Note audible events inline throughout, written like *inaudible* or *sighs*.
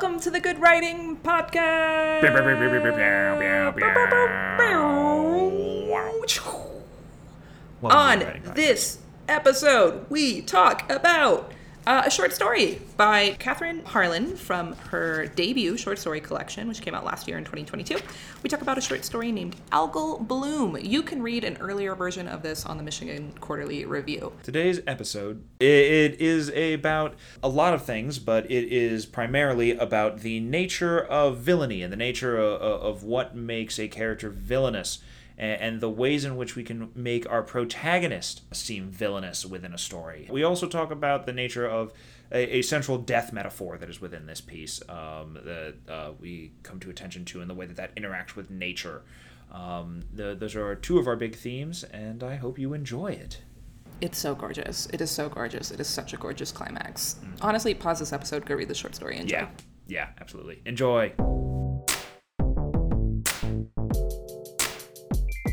Welcome to the Good Writing Podcast. On this episode, we talk about uh, a short story by Kathryn Harlan from her debut short story collection, which came out last year in 2022. We talk about a short story named Algal Bloom. You can read an earlier version of this on the Michigan Quarterly Review. Today's episode it is about a lot of things, but it is primarily about the nature of villainy and the nature of, of what makes a character villainous and the ways in which we can make our protagonist seem villainous within a story. We also talk about the nature of a, a central death metaphor that is within this piece um, that uh, we come to attention to and the way that that interacts with nature. Um, the, those are two of our big themes, and I hope you enjoy it. It's so gorgeous. It is so gorgeous. It is such a gorgeous climax. Mm-hmm. Honestly, pause this episode, go read the short story. Enjoy. Yeah, yeah, absolutely. Enjoy.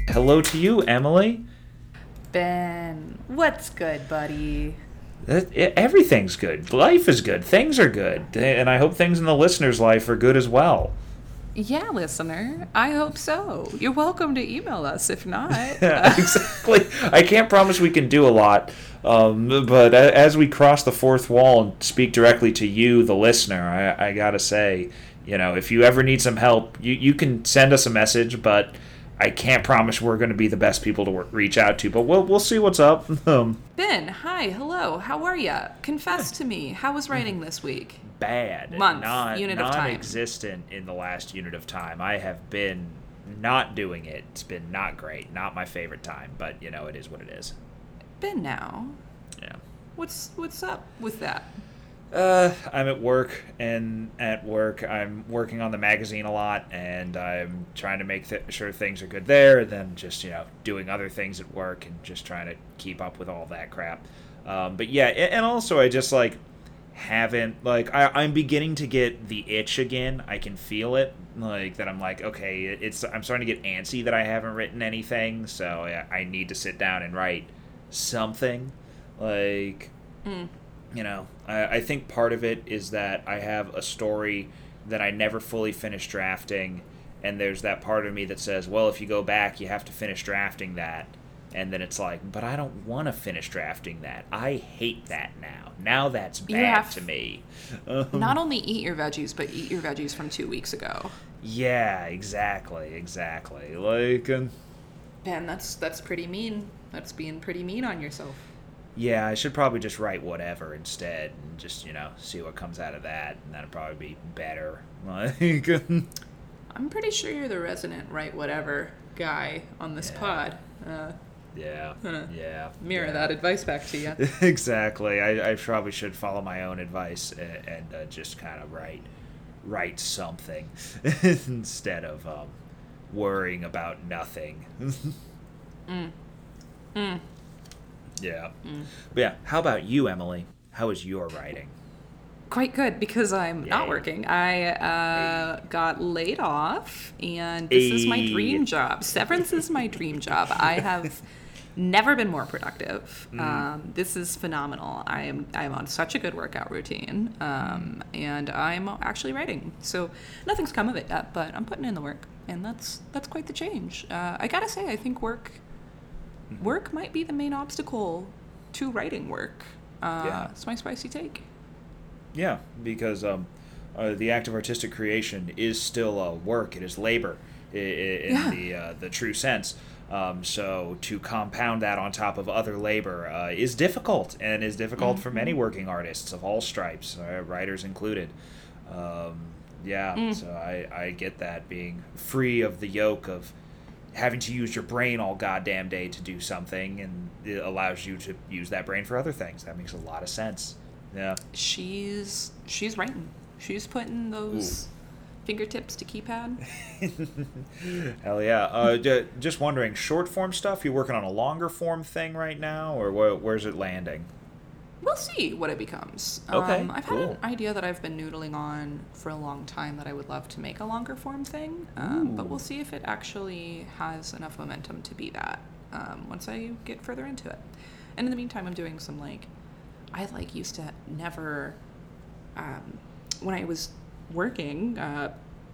Hello to you, Emily. Ben, what's good, buddy? Everything's good. Life is good. Things are good. And I hope things in the listener's life are good as well. Yeah, listener. I hope so. You're welcome to email us if not. *laughs* exactly. I can't promise we can do a lot. Um, but as we cross the fourth wall and speak directly to you, the listener, I, I got to say, you know, if you ever need some help, you, you can send us a message, but I can't promise we're going to be the best people to work, reach out to, but we'll we'll see what's up. *laughs* Um, ben, hi, hello, how are you? Confess to me, how was writing this week? Bad. Month, non, unit of time. Non-existent in the last unit of time. I have been not doing it. It's been not great. Not my favorite time, but you know it is what it is. Ben, now. Yeah. What's what's up with that? Uh, I'm at work, and at work, I'm working on the magazine a lot, and I'm trying to make th- sure things are good there, and then just, you know, doing other things at work and just trying to keep up with all that crap. Um, but yeah, and also I just, like, haven't, like, I, I'm beginning to get the itch again. I can feel it, like, that I'm like, okay, it's, I'm starting to get antsy that I haven't written anything, so I, I need to sit down and write something. Like, mm you know, I, I think part of it is that I have a story that I never fully finished drafting, and there's that part of me that says, well, if you go back, you have to finish drafting that. And then it's like, but I don't want to finish drafting that. I hate that now. Now that's bad to me. *laughs* not only eat your veggies, but eat your veggies from two weeks ago. Yeah, exactly, exactly. Like, uh, man, that's that's pretty mean. That's being pretty mean on yourself yeah, I should probably just write whatever instead and just, you know, see what comes out of that. And that'll probably be better. Like, I'm pretty sure you're the resident write whatever guy on this yeah. pod. Uh, yeah. Yeah. Mirror yeah. that advice back to you. *laughs* exactly. I, I probably should follow my own advice and, and uh, just kind of write write something *laughs* instead of um, worrying about nothing. *laughs* mm. Mm. Yeah. Mm. But yeah, how about you, Emily? How is your writing? Quite good because I'm Yay. not working. I uh, got laid off, and this is my dream job. Severance is my dream job. I have *laughs* never been more productive. Mm. Um, this is phenomenal. I am I'm on such a good workout routine, um, and I'm actually writing. So nothing's come of it yet, but I'm putting in the work, and that's that's quite the change. Uh, I gotta say, I think work mm-hmm. work might be the main obstacle to writing work. Uh, yeah. It's my spicy take. Yeah, because um, uh, the act of artistic creation is still uh, work. It is labor in, in yeah. the uh, the true sense. Um, so to compound that on top of other labor uh, is difficult, and is difficult mm-hmm. for many mm-hmm. working artists of all stripes, uh, writers included. Um, yeah, mm. so I, I get that being free of the yoke of having to use your brain all goddamn day to do something and it allows you to use that brain for other things. That makes a lot of sense. Yeah. She's she's writing. She's putting those Ooh. fingertips to keypad. *laughs* Hell yeah. Uh, just wondering short form stuff? You working on a longer form thing right now or where's it landing we'll see what it becomes. Okay, um, I've cool. had an idea that I've been noodling on for a long time that I would love to make a longer form thing, um, but we'll see if it actually has enough momentum to be that um, once I get further into it. And in the meantime, I'm doing some like, I like used to never, um, when I was working,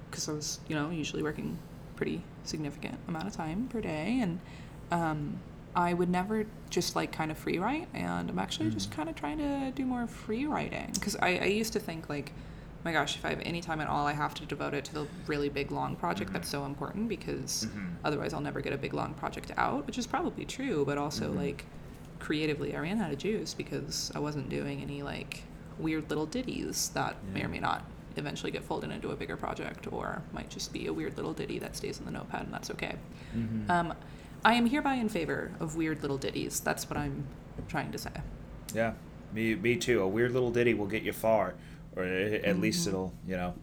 because I was, you know, usually working pretty significant amount of time per day, and um, I would never just like kind of free write, and I'm actually just mm. kind of trying to do more free writing because I, I used to think like, my gosh, if I have any time at all, I have to devote it to the really big long project that's mm-hmm. so important because mm-hmm. otherwise I'll never get a big long project out, which is probably true, but also mm-hmm. like creatively I ran out of juice because I wasn't doing any like weird little ditties that may or may not eventually get folded into a bigger project or might just be a weird little ditty that stays in the notepad and that's okay. Um, I am hereby in favor of weird little ditties. That's what I'm trying to say. Yeah, me me too. A weird little ditty will get you far, or at least mm-hmm. it'll you know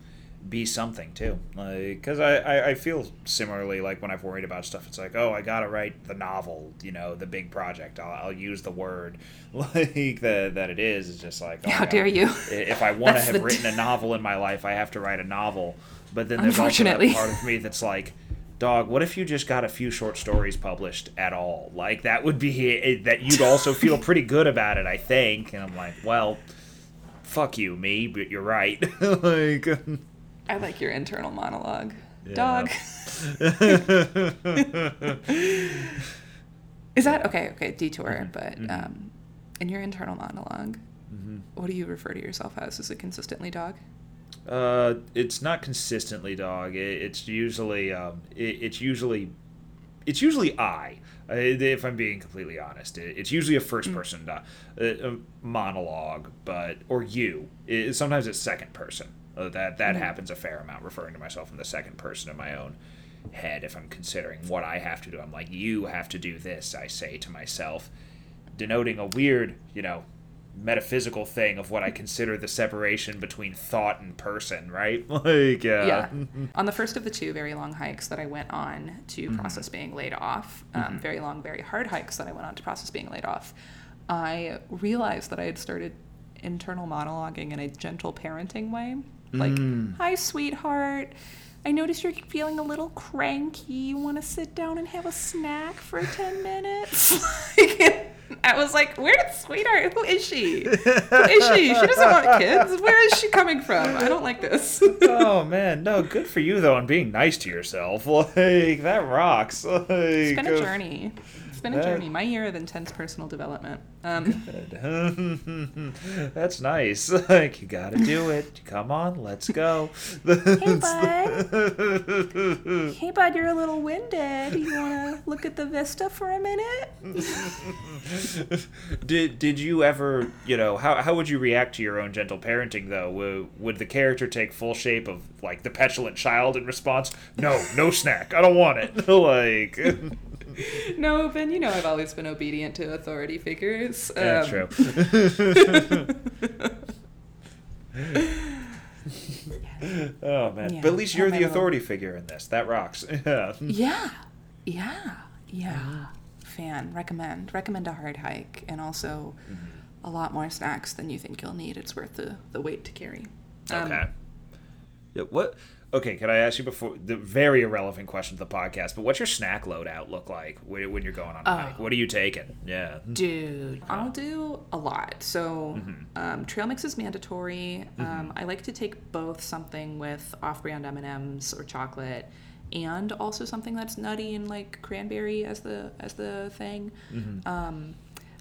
be something too. Because I, I I feel similarly like when I've worried about stuff, it's like oh I gotta write the novel, you know, the big project. I'll, I'll use the word *laughs* like that that it is. It's just like oh, How no. dare you. If I want to have written a novel in my life, I have to write a novel. But then *laughs* there's also that part of me that's like. Dog, what if you just got a few short stories published at all? Like that would be that you'd also feel *laughs* pretty good about it, I think. And I'm like, well, fuck you, me, but you're right. *laughs* like, I like your internal monologue. Yeah. Dog. *laughs* Is that okay? Okay, detour. Mm-hmm. But mm-hmm. um, in your internal monologue, mm-hmm. what do you refer to yourself as? Is it consistently dog? Uh, it's not consistently dog. It, it's usually, um, it, it's usually, it's usually I. If I'm being completely honest, it, it's usually a first person uh, uh, monologue, but or you. Sometimes it's second person. Uh, that that happens a fair amount, referring to myself in the second person in my own head. If I'm considering what I have to do, I'm like, you have to do this. I say to myself, denoting a weird, you know, metaphysical thing of what I consider the separation between thought and person, right? *laughs* Like, uh, yeah. on the first of the two very long hikes that I went on to Mm-hmm. process being laid off, um, very long, very hard hikes that I went on to process being laid off, I realized that I had started internal monologuing in a gentle parenting way. Like, Mm. hi, sweetheart. I notice you're feeling a little cranky. You want to sit down and have a snack for 10 minutes? *laughs* Like, I was like, where did sweetheart? Who is she? Who is she? She doesn't want kids. Where is she coming from? I don't like this. *laughs* oh man, no, good for you though on being nice to yourself. *laughs* Like that rocks. *laughs* Like, It's been a journey. It's been a journey. My year of intense personal development. Um, *laughs* That's nice. *laughs* Like you gotta do it. Come on, let's go. *laughs* Hey bud. hey, bud, you're a little winded. You want to look at the vista for a minute? did did you ever you know how how would you react to your own gentle parenting though? Would, would the character take full shape of like the petulant child in response? No, no snack. I don't want it. like *laughs* No, Ben, you know I've always been obedient to authority figures. yeah, Um, true. *laughs* *laughs* oh man, Yeah, but at least you're have my the little- authority figure in this. That rocks. Yeah. Yeah, yeah, yeah. Fan, recommend. Recommend a hard hike and also a lot more snacks than you think you'll need. It's worth the, the weight to carry. Um, Okay. Yeah, what? Okay, can I ask you before the very irrelevant question to the podcast? But what's your snack loadout look like when when you're going on a hike? Oh. What are you taking? Yeah. Dude, I'll do a lot. So, Mm-hmm. um, trail mix is mandatory. Um, I like to take both something with off-brand M and M's or chocolate, and also something that's nutty and like cranberry as the as the thing. Mm-hmm. Um,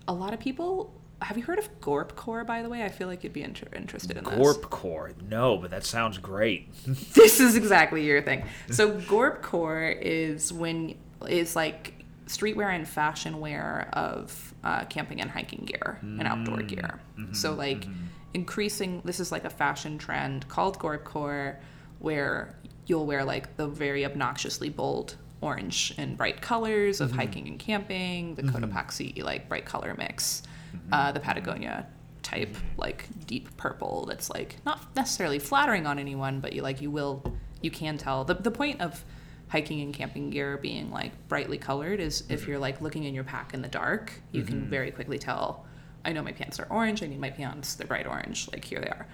a lot of people. Have you heard of Gorp Core? By the way, I feel like you'd be inter- interested in this. Gorp core. No, but that sounds great. *laughs* this is exactly your thing. So Gorp Core is when is like streetwear and fashion wear of uh, camping and hiking gear and outdoor mm-hmm. gear. Mm-hmm. So like mm-hmm. increasing this is like a fashion trend called Gorp Core where you'll wear like the very obnoxiously bold orange and bright colors of hiking and camping, the Cotopaxi like bright color mix, uh, the Patagonia type like deep purple that's like not necessarily flattering on anyone but you like you will you can tell. The, the point of hiking and camping gear being like brightly colored is if you're like looking in your pack in the dark you can very quickly tell i know my pants are orange i need my pants they're bright orange like here they are.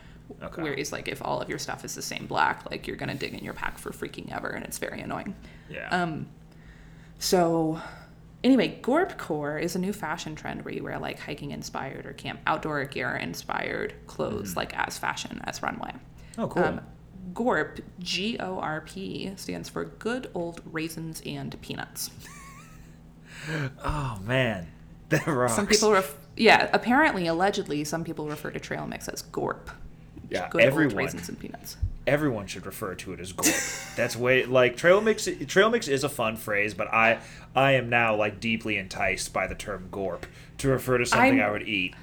Okay. whereas like if all of your stuff is the same black like you're gonna dig in your pack for freaking ever and it's very annoying. Yeah. um, so anyway, Gorp Core is a new fashion trend where you wear like hiking inspired or camp outdoor gear inspired clothes, like as fashion as runway. oh, cool. Um, GORP, G O R P, stands for Good Old Raisins and Peanuts. *laughs* oh man, *laughs* that rocks. Some people, ref- yeah, apparently, allegedly, some people refer to trail mix as GORP. Yeah, Good everyone. old raisins and peanuts. Everyone should refer to it as gorp. That's way like trail mix. Trail mix is a fun phrase, but I I am now like deeply enticed by the term gorp to refer to something I'm- I would eat.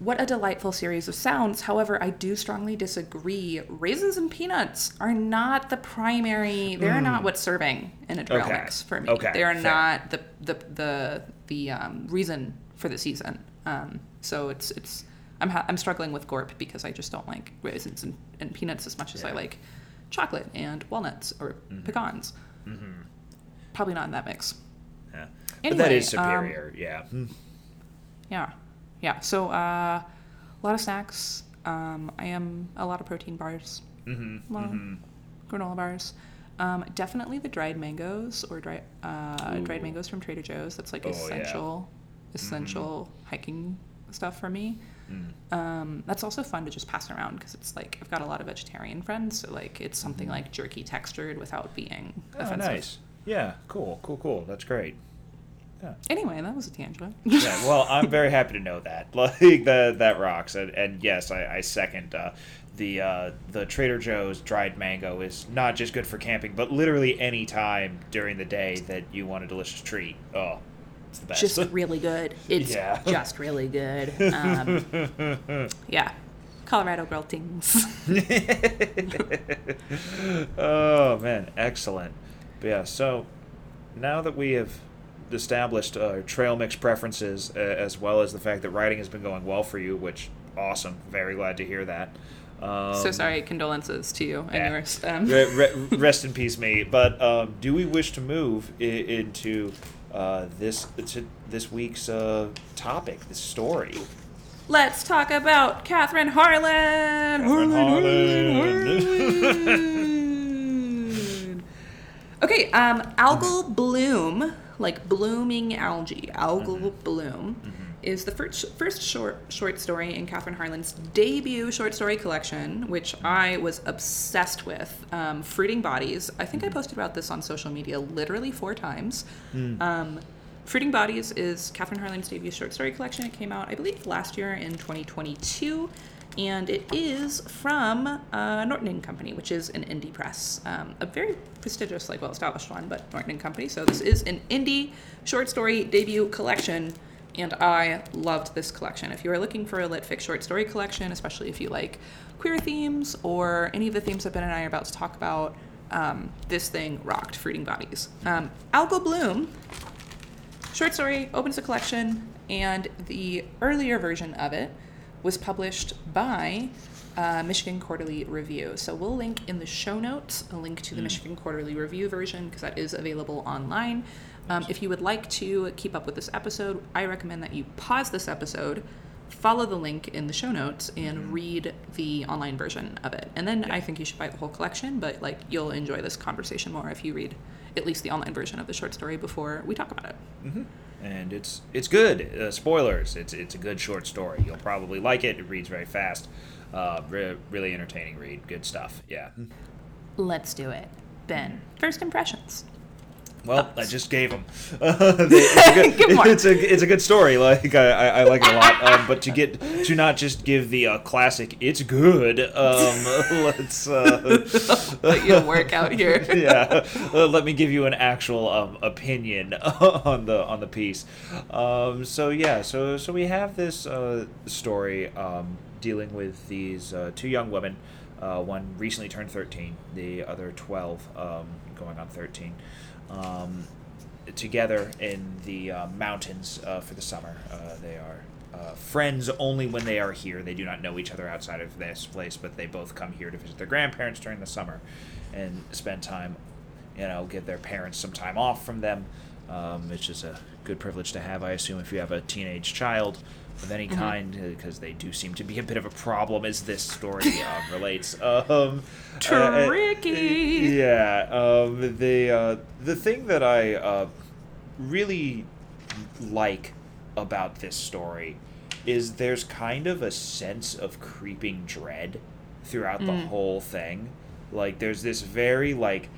What a delightful series of sounds. However, I do strongly disagree. Raisins and peanuts are not the primary. They're not what's serving in a trail. Okay. mix for me. Okay, They are fair. not the the the the um, reason for the season. Um, so it's it's I'm ha- I'm struggling with gorp because I just don't like raisins and, and peanuts as much as I like chocolate and walnuts or Mm-hmm. pecans. Probably not in that mix. Yeah. but that Anyway, is superior. yeah. Hmm. Yeah, yeah. So uh, a lot of snacks. Um, I am a lot of protein bars. Mm-hmm. Well, granola bars. Um, definitely the dried mangoes or dry, uh, dried mangoes from Trader Joe's. That's like Oh, yeah. Mm-hmm. essential, essential hiking stuff for me. Mm. Um, that's also fun to just pass around because it's like I've got a lot of vegetarian friends, so like it's something like jerky textured without being. Oh, offensive. nice. Yeah. Cool. Cool. Cool. That's great. Yeah. Anyway, that was a tangent. yeah, well, I'm very happy to know that. *laughs* Like that, that rocks. And, and yes, I, I second uh, the uh, the Trader Joe's dried mango is not just good for camping, but literally any time during the day that you want a delicious treat. Oh, it's the best. just really good. It's Yeah. *laughs* just really good. Um, *laughs* yeah. Colorado girl things. *laughs* oh man, excellent. But yeah, so now that we have established uh, trail mix preferences uh, as well as the fact that riding has been going well for you, which awesome, very glad to hear that. Um, so sorry, condolences to you and yeah. yours. Um, re- re- rest in peace, mate. But um, do we wish to move I- into uh, this to this week's uh, topic, this story? Let's talk about Kathryn Harlan. Kathryn Harlan. okay, um, algal bloom, like blooming algae, algal bloom, is the first first short short story in Kathryn Harlan's debut short story collection, which I was obsessed with. Um, Fruiting Bodies. I think I posted about this on social media literally four times. Um, Fruiting Bodies is Kathryn Harlan's debut short story collection. It came out, I believe, last year in 2022, and it is from uh, Norton and Company, which is an indie press, um, a very prestigious, like well-established one, but Norton and Company. So this is an indie short story debut collection, and I loved this collection. If you are looking for a lit fic short story collection, especially if you like queer themes or any of the themes that Ben and I are about to talk about, um, this thing rocked. Fruiting Bodies. Um, Algal Bloom short story opens a collection and the earlier version of it was published by uh, michigan quarterly review so we'll link in the show notes a link to the michigan quarterly review version because that is available online um, if you would like to keep up with this episode i recommend that you pause this episode follow the link in the show notes and read the online version of it and then i think you should buy the whole collection but like you'll enjoy this conversation more if you read at least the online version of the short story before we talk about it and it's it's good. Uh, spoilers. It's it's a good short story. You'll probably like it. It reads very fast. Uh, re- really entertaining read. Good stuff. Yeah. Let's do it. Ben, first impressions. Well, I just gave them. it's, a good, more. it's a it's a good story. Like I, I, I like it a lot. Um, but to get to not just give the uh, classic, it's good. Um, *laughs* let's. Uh, *laughs* Let you work out here. *laughs* yeah, uh, let me give you an actual um, opinion on the on the piece. Um, so yeah, so so we have this uh, story um, dealing with these uh, two young women. Uh, one recently turned thirteen, the other twelve, um, going on thirteen. Um, together in the uh, mountains uh, for the summer. Uh, they are uh, friends only when they are here. They do not know each other outside of this place, but they both come here to visit their grandparents during the summer and spend time, you know, give their parents some time off from them, um, which is a good privilege to have, I assume, if you have a teenage child of any kind, because they do seem to be a bit of a problem, as this story uh, *laughs* relates. Um, uh, uh, Tricky. yeah, um, the uh, the thing that I uh, really like about this story is there's kind of a sense of creeping dread throughout the whole thing. Like there's this very like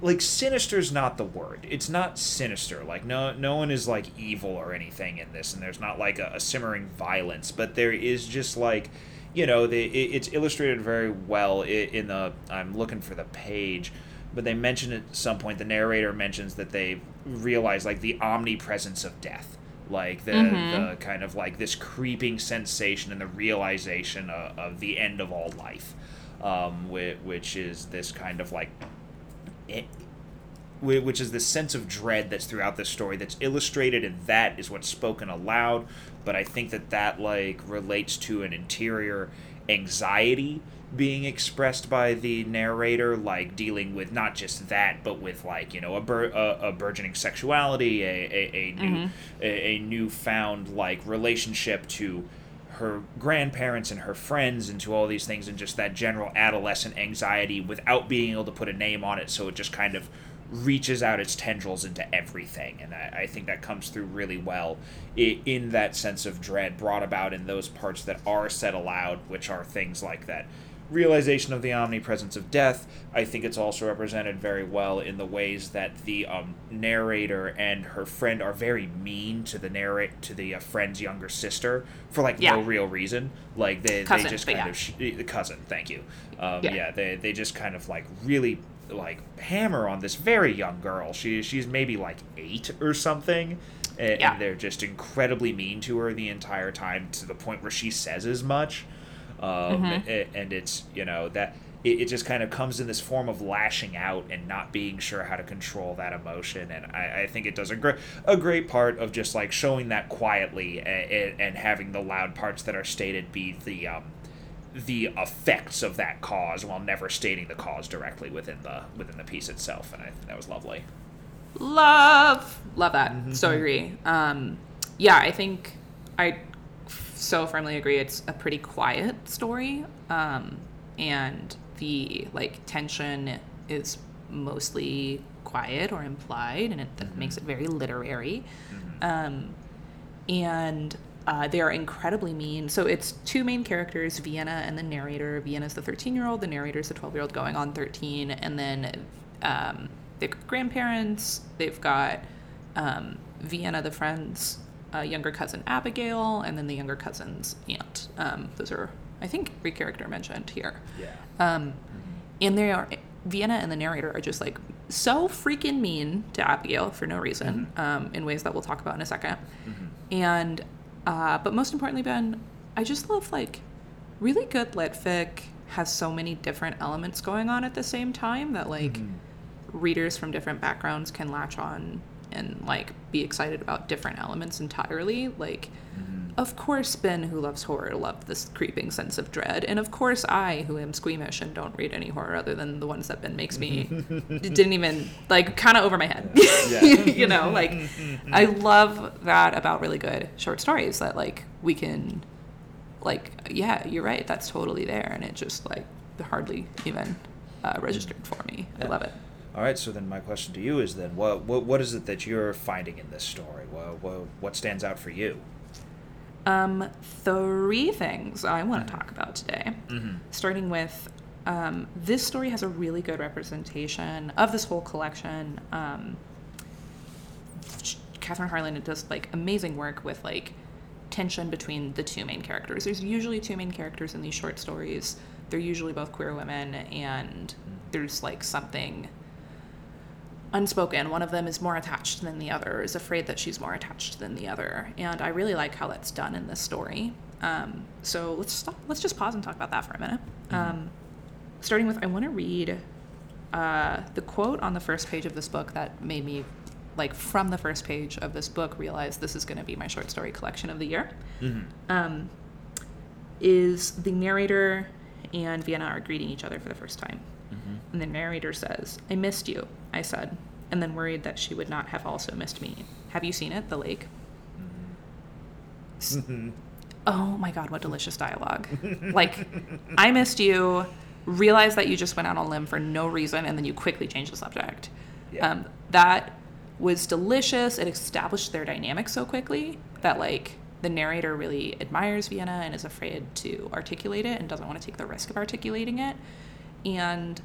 like sinister's not the word. It's not sinister. Like no no one is like evil or anything in this, and there's not like a, a simmering violence, but there is just like you know the it, it's illustrated very well in, the I'm looking for the page, but they mention at some point the narrator mentions that they realize like the omnipresence of death. Like the, Mhm. the kind of like this creeping sensation and the realization of, of the end of all life, um, which, which is this kind of like it, which is the sense of dread that's throughout this story that's illustrated and that is what's spoken aloud. But i think that that like relates to an interior anxiety being expressed by the narrator like dealing with not just that but with like you know a, bur- a, a burgeoning sexuality a, a, a new mm-hmm. a, a newfound like relationship to her grandparents and her friends and to all these things and just that general adolescent anxiety without being able to put a name on it. So it just kind of reaches out its tendrils into everything. And i, I think that comes through really well in, in that sense of dread brought about in those parts that are said aloud which are things like that realization of the omnipresence of death. I think it's also represented very well in the ways that the um, narrator and her friend are very mean to the narrate to the uh, friend's younger sister for like Yeah. no real reason. Like they, Cousin, they just kind yeah. of sh- the cousin. Thank you. Um, Yeah. yeah. they they just kind of like really like hammer on this very young girl. She she's maybe like eight or something. And, Yeah. and they're just incredibly mean to her the entire time to the point where she says as much um, Mhm. a- and it's you know that it, it just kind of comes in this form of lashing out and not being sure how to control that emotion and i, I think it does a great a great part of just like showing that quietly and, and having the loud parts that are stated be the um, the effects of that cause while never stating the cause directly within the within the piece itself and i think that was lovely Love, love that. So agree. Um, yeah, I think I f- so firmly agree. It's a pretty quiet story, um, and the like tension is mostly quiet or implied, and it that makes it very literary. Um, and uh, they are incredibly mean. So it's two main characters, Vienna and the narrator. Vienna's the 13 year old, the narrator's the 12 year old going on 13. And then um, got grandparents, they've got um, Vienna, the friend's uh, younger cousin Abigail, and then the younger cousin's aunt. Um, those are, I think, every character mentioned here. yeah Um, and they are Vienna and the narrator are just like so freaking mean to Abigail for no reason, um, in ways that we'll talk about in a 2nd mm-hmm. And uh, but most importantly, Ben, I just love like really good lit fic has so many different elements going on at the same time that like readers from different backgrounds can latch on and like be excited about different elements entirely. Like, of course, Ben, who loves horror, loved this creeping sense of dread, and of course, I, who am squeamish and don't read any horror other than the ones that Ben makes me, *laughs* didn't even like kind of over my head. Yeah. *laughs* you *laughs* know, like I love that about really good short stories that like we can, like, yeah, you're right, that's totally there, and it just like hardly even uh, registered for me. I love it. All right so then my question to you is then what what, what is it that you're finding in this story what, what, what stands out for you Um, three things I want to talk about today. mm-hmm. Starting with um, this story has a really good representation of this whole collection. Um, Kathryn Harlan does like amazing work with like tension between the two main characters. There's usually two main characters in these short stories. They're usually both queer women, and there's like something unspoken. One of them is more attached than the other, is afraid that she's more attached than the other. And I really like how that's done in this story. Um, so let's stop, let's just pause and talk about that for a minute. Um, starting with, I want to read uh, the quote on the first page of this book that made me, like, from the first page of this book, realize this is going to be my short story collection of the year. Mm-hmm. Um, is the narrator and Vienna are greeting each other for the first time. Mm-hmm. And the narrator says, I missed you, I said, and then worried that she would not have also missed me. Have you seen it, The Lake? S- Oh my God, what delicious dialogue. like, I missed you, realized that you just went out on a limb for no reason, and then you quickly changed the subject. Yeah. Um, that was delicious. It established their dynamic so quickly that, like, the narrator really admires Vienna and is afraid to articulate it and doesn't want to take the risk of articulating it. And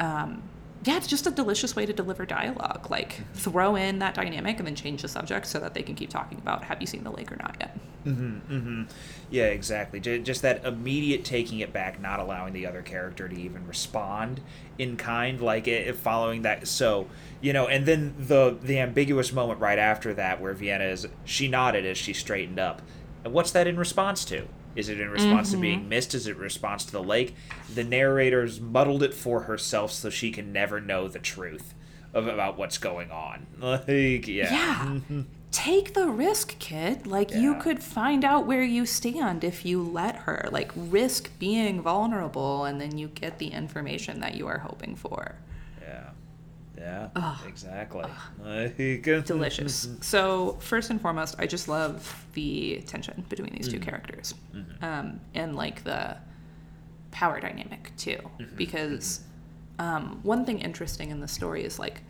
um, yeah, it's just a delicious way to deliver dialogue. Like Mm-hmm. throw in that dynamic and then change the subject so that they can keep talking about have you seen the lake or not yet. Mm-hmm, mm-hmm. Yeah, exactly. Just that immediate taking it back, not allowing the other character to even respond in kind, like it, following that. So you know, and then the the ambiguous moment right after that, where Vienna is she nodded as she straightened up. And what's that in response to? Is it in response to being mm-hmm. missed? Is it in response to the lake? The narrator's muddled it for herself so she can never know the truth of about what's going on. *laughs* Like, yeah. Yeah. *laughs* Take the risk, kid. Like you could find out where you stand if you let her. Like risk being vulnerable and then you get the information that you are hoping for. Yeah. Ugh. Exactly. Like, *laughs* delicious. *laughs* So first and foremost, I just love the tension between these two mm-hmm. characters, mm-hmm. um, and like the power dynamic too. Mm-hmm. Because um, one thing interesting in the story is like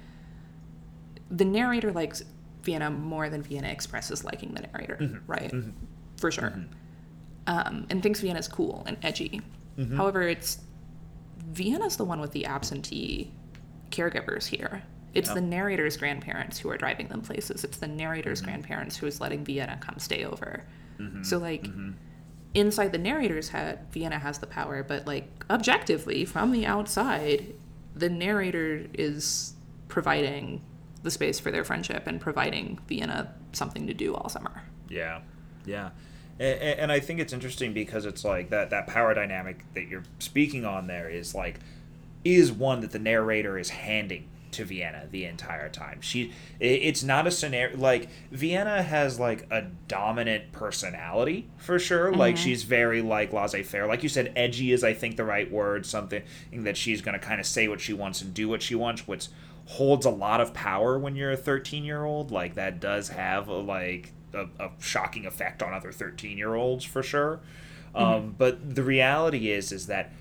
the narrator likes Vienna more than Vienna expresses liking the narrator, right? For sure. Um, and thinks Vienna's cool and edgy. However, it's Vienna's the one with the absentee caregivers here. It's the narrator's grandparents who are driving them places. It's the narrator's mm-hmm. grandparents who is letting Vienna come stay over. Mm-hmm. So like mm-hmm. inside the narrator's head, Vienna has the power, but like objectively from the outside, the narrator is providing the space for their friendship and providing Vienna something to do all summer. Yeah, yeah, and, and I think it's interesting because it's like that that power dynamic that you're speaking on there is like is one that the narrator is handing to Vienna the entire time. She it's not a scenario like Vienna has like a dominant personality for sure. Like she's very like laissez-faire. Like you said edgy is I think the right word, something that she's going to kind of say what she wants and do what she wants, which holds a lot of power when you're a 13-year-old. Like that does have a, like a, a shocking effect on other 13-year-olds for sure. Um, but the reality is is that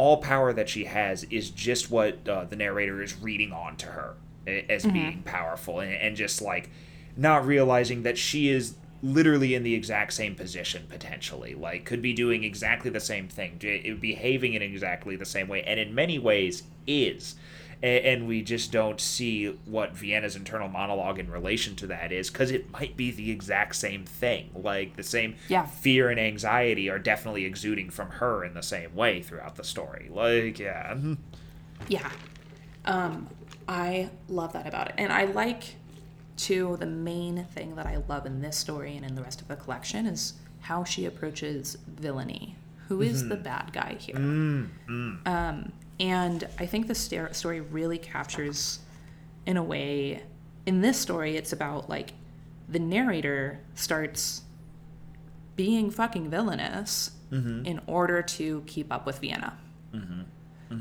all power that she has is just what uh, the narrator is reading on to her as being powerful and, and just like not realizing that she is literally in the exact same position potentially. Like could be doing exactly the same thing behaving in exactly the same way and in many ways is and we just don't see what vienna's internal monologue in relation to that is because it might be the exact same thing like the same Yeah. fear and anxiety are definitely exuding from her in the same way throughout the story. Like, yeah. Yeah. Um, I love that about it. And I like, too, the main thing that I love in this story and in the rest of the collection is how she approaches villainy. Who is the bad guy here? Um, and I think the story really captures, in a way, in this story, it's about like the narrator starts being fucking villainous in order to keep up with Vienna.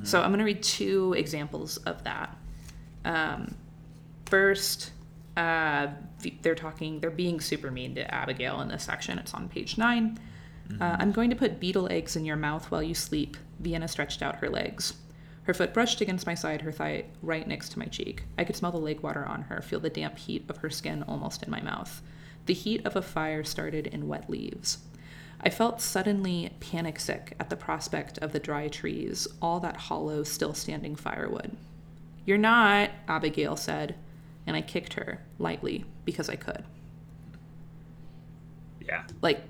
So I'm going to read two examples of that. Um, first, uh, they're talking, they're being super mean to Abigail in this section. It's on page 9 Uh, I'm going to put beetle eggs in your mouth while you sleep. Vienna stretched out her legs. Her foot brushed against my side, her thigh right next to my cheek. I could smell the lake water on her, feel the damp heat of her skin almost in my mouth. The heat of a fire started in wet leaves. I felt suddenly panic sick at the prospect of the dry trees, all that hollow, still standing firewood. You're not, Abigail said, and I kicked her lightly because I could. Yeah. Like,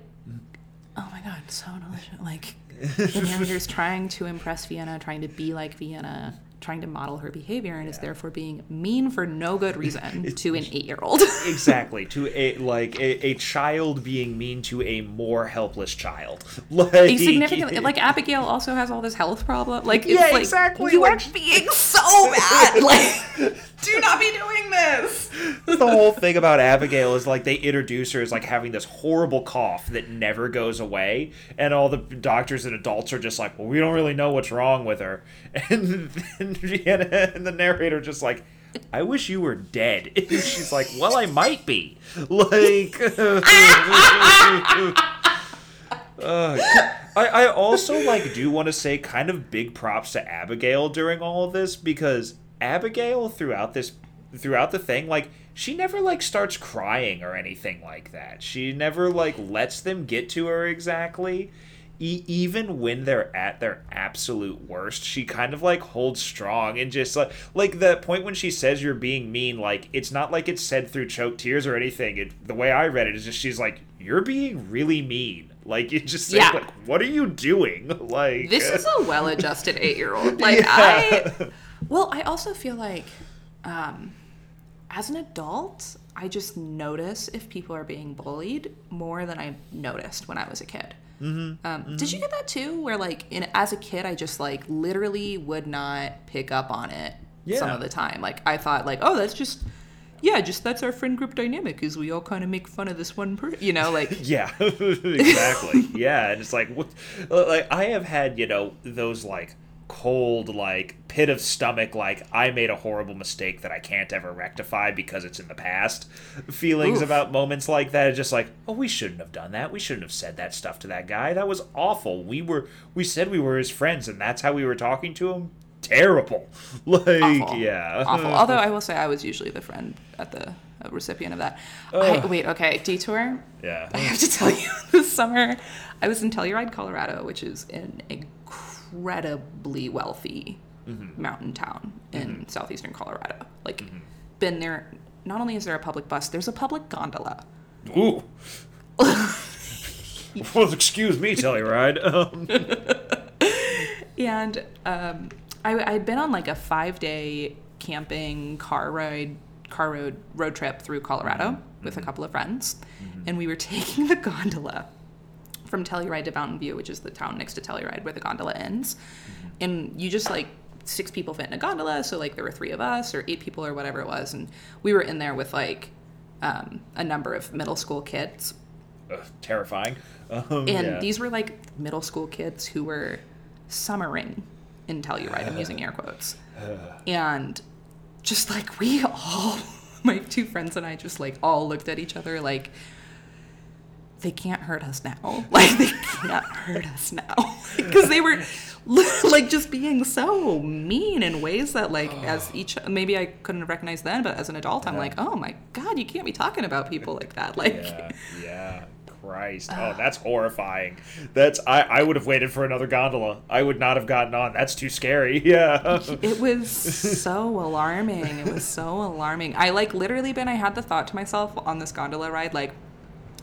oh my god, so delicious. Like, *laughs* narrator's *laughs* trying to impress Vienna, trying to be like Vienna, trying to model her behavior, and is therefore being mean for no good reason *laughs* to an eight year old. Exactly. to a like a, a child being mean to a more helpless child. Like significantly like abigail also has all this health problem like it's Yeah, like, exactly, you are being so bad like do not be doing this *laughs* the whole thing about Abigail is like they introduce her as like having this horrible cough that never goes away, and all the doctors and adults are just like, "Well, we don't really know what's wrong with her," *laughs* and then and the narrator just like. I wish you were dead. *laughs* And she's like, well, I might be. Like, Uh, I, I also like do want to say kind of big props to Abigail during all of this because Abigail throughout this throughout the thing like she never like starts crying or anything like that. She never like lets them get to her exactly. e- even when they're at their absolute worst, she kind of like holds strong and just like like the point when she says you're being mean, like it's not like it's said through choked tears or anything. It, the way I read it is just she's like you're being really mean. Like you just say Yeah. like what are you doing? *laughs* Like This is a well-adjusted eight-year-old. *laughs* Like Yeah. I, well, I also feel like, um, as an adult, I just notice if people are being bullied more than I noticed when I was a kid. Mm-hmm. Um, Did you get that too? Where like, in, as a kid, I just like literally would not pick up on it some of the time. Like I thought, like, oh, that's just. Yeah, just that's our friend group dynamic is we all kind of make fun of this one person, you know, like *laughs* Yeah, *laughs* exactly. yeah, and it's like, what, like I have had, you know, those like cold, like pit of stomach, like I made a horrible mistake that I can't ever rectify because it's in the past. Feelings Oof. about moments like that, just like, oh, we shouldn't have done that. We shouldn't have said that stuff to that guy. That was awful. We were, we said we were his friends, and that's how we were talking to him. Terrible. *laughs* Like, awful. yeah, awful. *laughs* Although I will say I was usually the friend at the uh, recipient of that. I, wait, okay, detour. yeah. I have to *laughs* tell you, this summer I was in Telluride, Colorado, which is an incredibly wealthy Mm-hmm. mountain town in southeastern Colorado. Like, been there. Not only is there a public bus, there's a public gondola. Ooh. *laughs* well, excuse me, Telluride. *laughs* Um, And um, I, I'd been on like a five day camping car ride, car road road trip through Colorado with a couple of friends, and we were *laughs* taking the gondola from Telluride to Mountain View, which is the town next to Telluride where the gondola ends, and you just like six people fit in a gondola, so like there were three of us or eight people or whatever it was, and we were in there with like um, a number of middle school kids ugh, terrifying. Um, and yeah. these were like middle school kids who were summering in Telluride. I'm using air quotes. *sighs* And just like we *laughs* all, my two friends and I just like all looked at each other like, they can't hurt us now. *laughs* Like they can't hurt us now. *laughs* Because they were *laughs* like just being so mean in ways that like as each maybe I couldn't have recognized then, but as an adult I'm like, oh my god, you can't be talking about people like that. Like yeah, yeah. Christ. Oh, that's horrifying. That's I, I would have waited for another gondola. I would not have gotten on. That's too scary. Yeah. It was so alarming. It was so alarming. I like literally been I had the thought to myself on this gondola ride like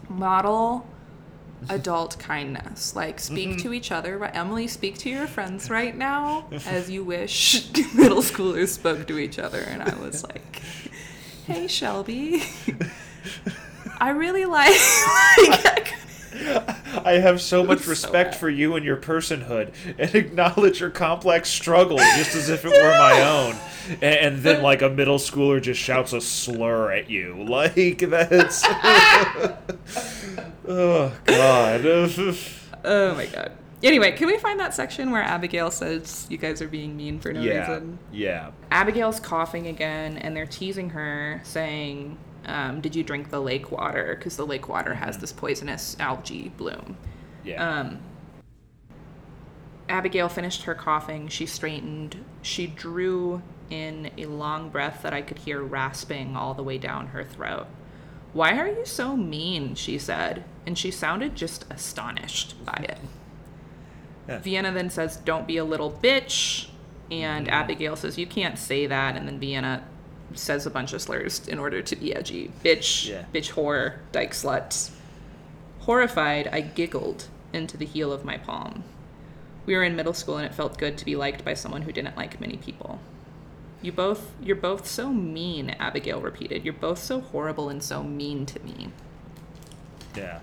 model *laughs* adult kindness. Like speak mm-hmm. to each other, but Emily speak to your friends *laughs* right now *laughs* as you wish. Middle schoolers spoke to each other and I was like, "Hey Shelby, I really like, like I have so much *laughs* so respect bad. for you and your personhood and acknowledge your complex struggle just as if it were my *laughs* own. And, and then, like, a middle schooler just shouts a slur at you. Like, that's. *laughs* oh, God. Oh my god. Anyway, can we find that section where Abigail says you guys are being mean for no yeah. reason? Yeah. Abigail's coughing again, and they're teasing her, saying, um, "Did you drink the lake water? Because the lake water has this poisonous algae bloom." Yeah. Um, Abigail finished her coughing. She straightened. She drew in a long breath that I could hear rasping all the way down her throat. Why are you so mean? She said, and she sounded just astonished by it. Yeah. Vienna then says, Don't be a little bitch. And Abigail says, You can't say that. And then Vienna says a bunch of slurs in order to be edgy. Bitch, Yeah. bitch whore, dyke slut. Horrified, I giggled into the heel of my palm. We were in middle school and it felt good to be liked by someone who didn't like many people. You both you're both so mean, Abigail repeated. You're both so horrible and so mean to me. yeah.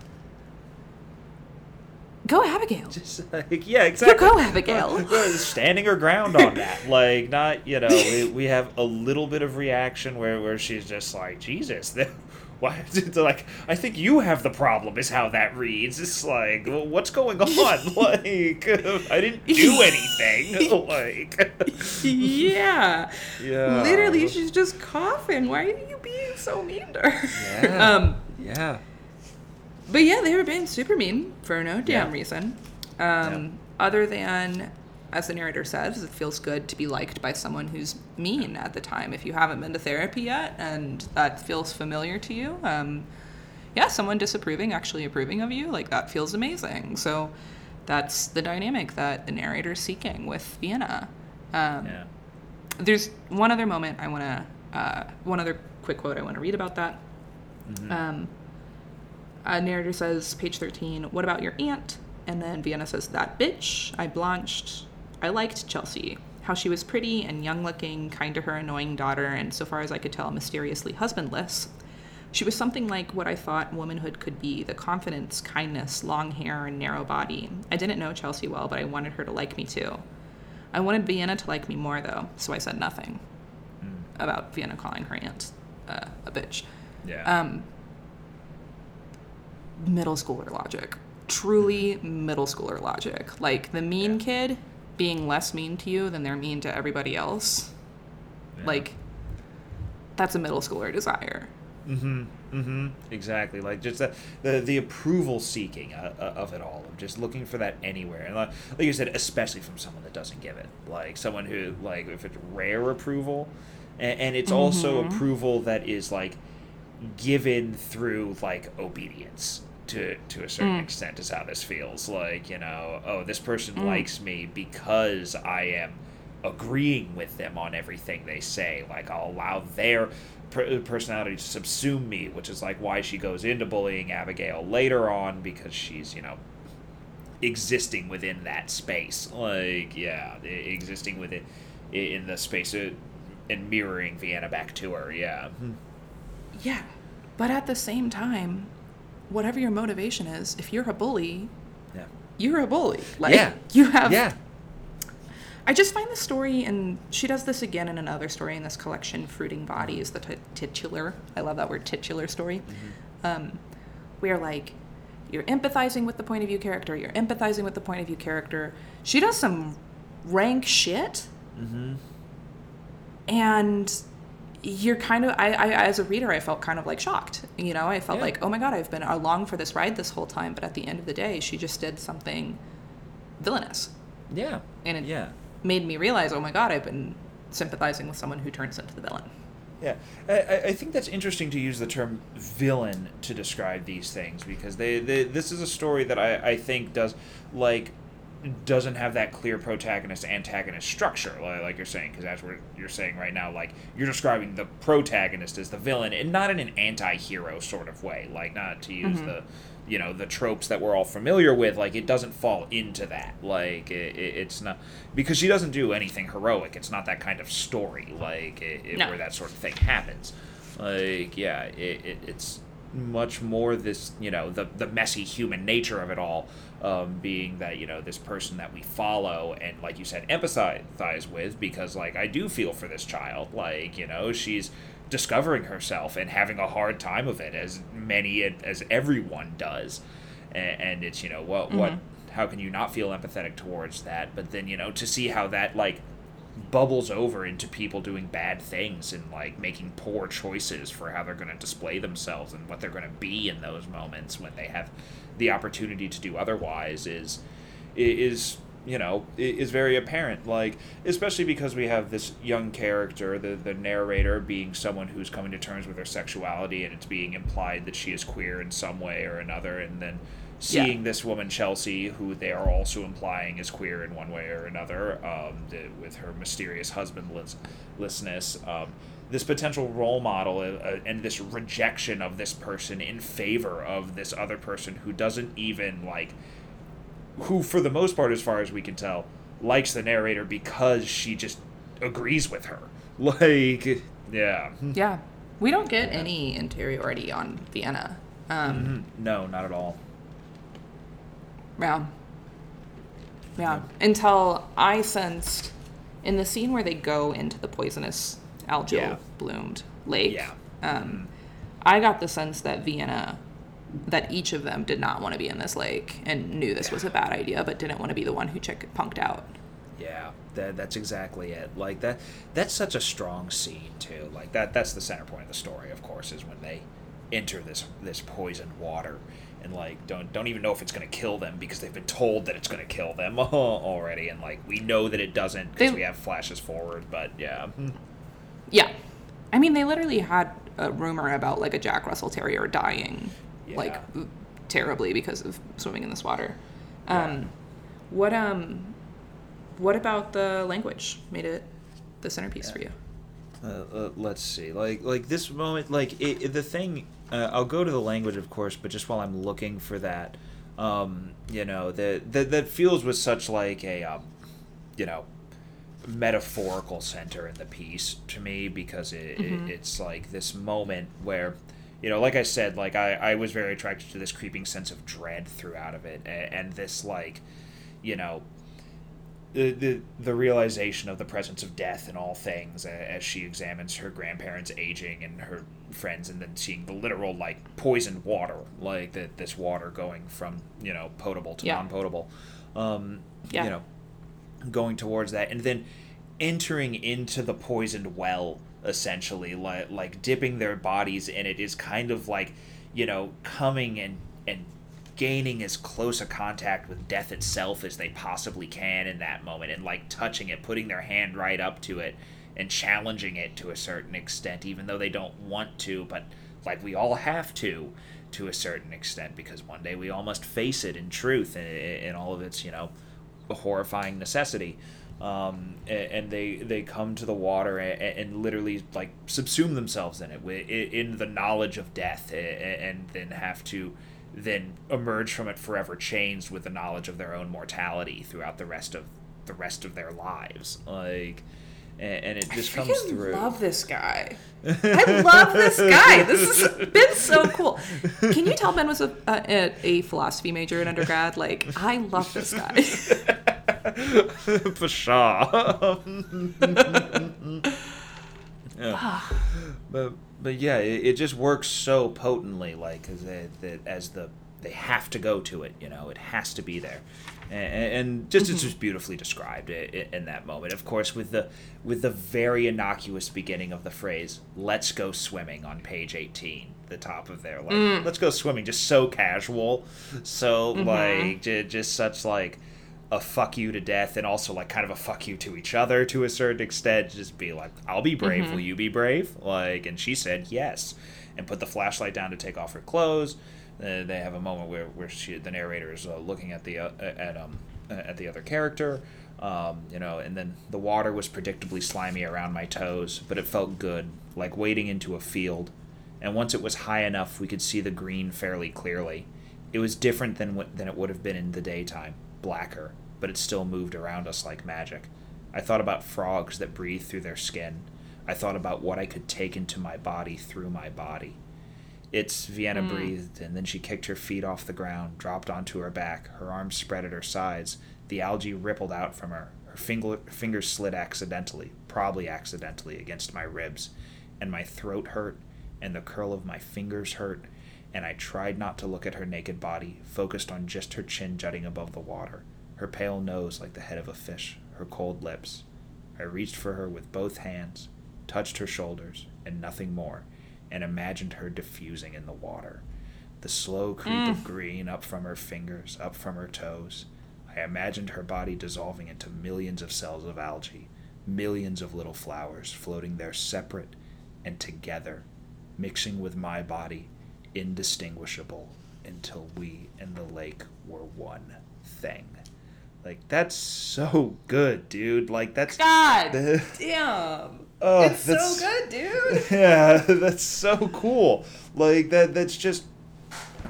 Go Abigail. Just like, yeah, exactly. go, Abigail. Standing her ground on that. *laughs* Like, not, you know, we, *laughs* we have a little bit of reaction where, where she's just like, Jesus, the- *laughs* why? Like, I think you have the problem, is how that reads. It's like, well, what's going on? Like, I didn't do anything. Like, yeah. yeah. Literally, she's just coughing. Why are you being so mean to her? Yeah. Um, Yeah. But yeah, they were being super mean for no damn Yeah. reason. Um, Other than, as the narrator says, it feels good to be liked by someone who's mean at the time. If you haven't been to therapy yet and that feels familiar to you, um, yeah, someone disapproving, actually approving of you, like that feels amazing. So that's the dynamic that the narrator's seeking with Vienna. Um, Yeah. There's one other moment I want to, uh, one other quick quote I want to read about that. Um, a narrator says, page 13, what about your aunt? And then Vienna says, that bitch. I blanched. I liked Chelsea. How she was pretty and young looking, kind to her annoying daughter, and so far as I could tell, mysteriously husbandless. She was something like what I thought womanhood could be the confidence, kindness, long hair, and narrow body. I didn't know Chelsea well, but I wanted her to like me too. I wanted Vienna to like me more, though, so I said nothing about Vienna calling her aunt uh, a bitch. Yeah. Um, middle schooler logic. Truly middle schooler logic. Like the mean Yeah. kid being less mean to you than they're mean to everybody else. Yeah. Like, that's a middle schooler desire. Mm-hmm. Mm-hmm. Exactly. Like just the the, the approval seeking uh, uh, of it all, of just looking for that anywhere, and like, like you said, especially from someone that doesn't give it, like someone who like if it's rare approval, and, and it's also Mhm. approval that is like given through like obedience to to a certain Mm. extent is how this feels like you know oh this person Mm. likes me because i am agreeing with them on everything they say like i'll allow their per- personality to subsume me which is like why she goes into bullying abigail later on because she's you know existing within that space like yeah existing within in the space uh, and mirroring vienna back to her yeah Yeah. But at the same time, whatever your motivation is, if you're a bully, yeah you're a bully. Like, yeah *laughs* you have. yeah I just find the story, and she does this again in another story in this collection, Fruiting Bodies, the t- titular. I love that word, titular story. Um, where, like, you're empathizing with the point of view character, you're empathizing with the point of view character. She does some rank shit, mm-hmm. and you're kind of, I, I, as a reader, I felt kind of like shocked. You know, I felt Yeah. like, oh my God, I've been along for this ride this whole time, but at the end of the day, she just did something villainous. yeah And it yeah made me realize, oh my god, I've been sympathizing with someone who turns into the villain. Yeah, I, I think that's interesting to use the term villain to describe these things because they, they this is a story that I, I think does like doesn't have that clear protagonist antagonist structure like, you're saying because that's what you're saying right now like you're describing the protagonist as the villain and not in an anti-hero sort of way like not to use Mhm. the you know the tropes that we're all familiar with like it doesn't fall into that like it, it, it's not because she doesn't do anything heroic it's not that kind of story like it, No. where that sort of thing happens like yeah it, it, it's much more this you know the the messy human nature of it all um, being that you know this person that we follow and like you said empathize with because like I do feel for this child. Like you know she's discovering herself and having a hard time of it as many as everyone does. And, and it's you know what what Mhm. how can you not feel empathetic towards that? But then you know to see how that like bubbles over into people doing bad things and like making poor choices for how they're going to display themselves and what they're going to be in those moments when they have the opportunity to do otherwise is is you know is very apparent. Like especially because we have this young character the the narrator being someone who's coming to terms with her sexuality and it's being implied that she is queer in some way or another and then Yeah. seeing this woman Chelsea, who they are also implying is queer in one way or another, um, the, with her mysterious husbandlessness, um, this potential role model uh, uh, and this rejection of this person in favor of this other person who doesn't even like, who for the most part, as far as we can tell, likes the narrator because she just agrees with her. *laughs* Like, yeah. Yeah. We don't get any interiority on Vienna. Um, Mhm. No, not at all. Yeah. Yeah. Until I sensed in the scene where they go into the poisonous algal Yeah. bloomed lake, Yeah. um, I got the sense that Vienna, that each of them did not want to be in this lake and knew this was a bad idea, but didn't want to be the one who chick punked out. Yeah, that, that's exactly it. Like that that's such a strong scene too. Like that that's the center point of the story, of course, is when they enter this this poisoned water and like don't don't even know if it's going to kill them because they've been told that it's going to kill them *laughs* already and like we know that it doesn't because we have flashes forward, but yeah. *laughs* Yeah. I mean, they literally had a rumor about like a Jack Russell Terrier dying, like terribly because of swimming in this water. Um, What um, what about the language made it the centerpiece for you? Uh, uh, let's see. Like like this moment, like it, it- the thing. Uh, I'll go to the language, of course, but just while I'm looking for that, um, you know, that that that feels with such like a, um, you know, metaphorical center in the piece to me because it, Mhm. it it's like this moment where. You know, like I said, like I, I was very attracted to this creeping sense of dread throughout of it, and, and this like, you know, the, the the realization of the presence of death in all things as she examines her grandparents aging and her friends and then seeing the literal like poisoned water like that this water going from you know potable to Yeah. non-potable um Yeah. you know going towards that and then entering into the poisoned well essentially like like dipping their bodies in it is kind of like you know coming and and gaining as close a contact with death itself as they possibly can in that moment and like touching it putting their hand right up to it and challenging it to a certain extent even though they don't want to but like we all have to to a certain extent because one day we all must face it in truth in, in all of its you know horrifying necessity. Um, and they they come to the water and, and literally like subsume themselves in it in the knowledge of death and then have to then emerge from it forever changed with the knowledge of their own mortality throughout the rest of the rest of their lives like and, and it just I comes through love this guy. *laughs* I love this guy. This has been so cool. Can you tell Ben was a, a, a philosophy major in undergrad? Like, I love this guy. *laughs* for sure. *laughs* yeah. Ah. But but yeah, it, it just works so potently, like as they, that as the they have to go to it. You know, it has to be there, and, and just it's mm-hmm. just beautifully described i- i- in that moment. Of course, with the with the very innocuous beginning of the phrase "Let's go swimming" on page eighteen, the top of there, like mm. "Let's go swimming," just so casual, so mm-hmm. like just such like a fuck you to death and also like kind of a fuck you to each other to a certain extent. Just be like i'll be brave will you be brave? Like and she said yes. And put the flashlight down to take off her clothes. Uh, they have a moment where, where she the narrator is uh, looking at the uh, at um at the other character um, you know and then the water was predictably slimy around my toes but it felt good like wading into a field. And once it was high enough we could see the green fairly clearly. It was different than what, than it would have been in the daytime, blacker, but it still moved around us like magic. I thought about frogs that breathe through their skin. I thought about what I could take into my body through my body. It's Vienna hmm. breathed, and then she kicked her feet off the ground, dropped onto her back, her arms spread at her sides. The algae rippled out from her. Her finger, fingers slid accidentally, probably accidentally, against my ribs, and my throat hurt, and the curl of my fingers hurt, and I tried not to look at her naked body, focused on just her chin jutting above the water, her pale nose like the head of a fish, her cold lips. I reached for her with both hands, touched her shoulders, and nothing more, and imagined her diffusing in the water. The slow creep of mm. green up from her fingers, up from her toes. I imagined her body dissolving into millions of cells of algae, millions of little flowers floating there separate and together, mixing with my body, indistinguishable, until we and the lake were one thing. Like that's so good, dude. Like that's God *laughs* damn. Oh, it's so good, dude. *laughs* yeah, *laughs* that's so cool. Like that. That's just